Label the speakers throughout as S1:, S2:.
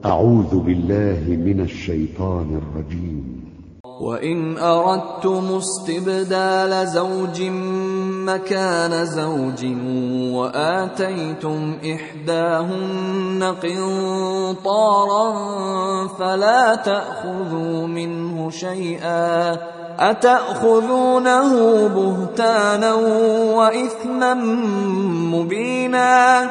S1: أعوذ بالله من الشيطان الرجيم.
S2: وإن أردتم استبدال زوج مكان زوج وآتيتم إحداهن قنطارا فلا تأخذوا منه شيئا أتأخذونه بهتانا وإثما مبينا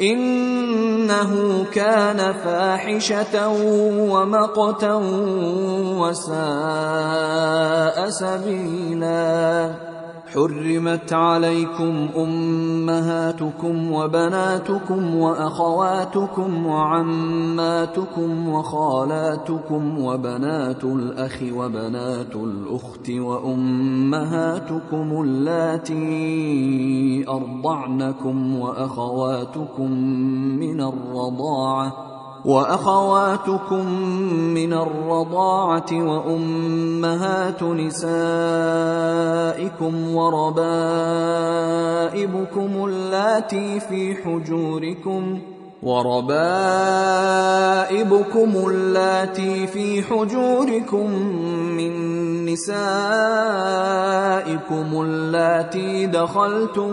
S2: إنه كان فاحشة ومقتا وساء سبيلا. حرمت عليكم أمهاتكم وبناتكم وأخواتكم وعماتكم وخالاتكم وبنات الأخ وبنات الأخت وأمهاتكم اللاتي أرضعنكم وأخواتكم من الرضاعة وأخواتكم من الرضاعة وأمهات نسائكم وربائبكم اللاتي في حجوركم وربائبكم اللاتي في حجوركم من نسائكم اللاتي دخلتم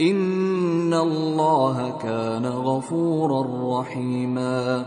S2: إن الله كان غفورا رحيما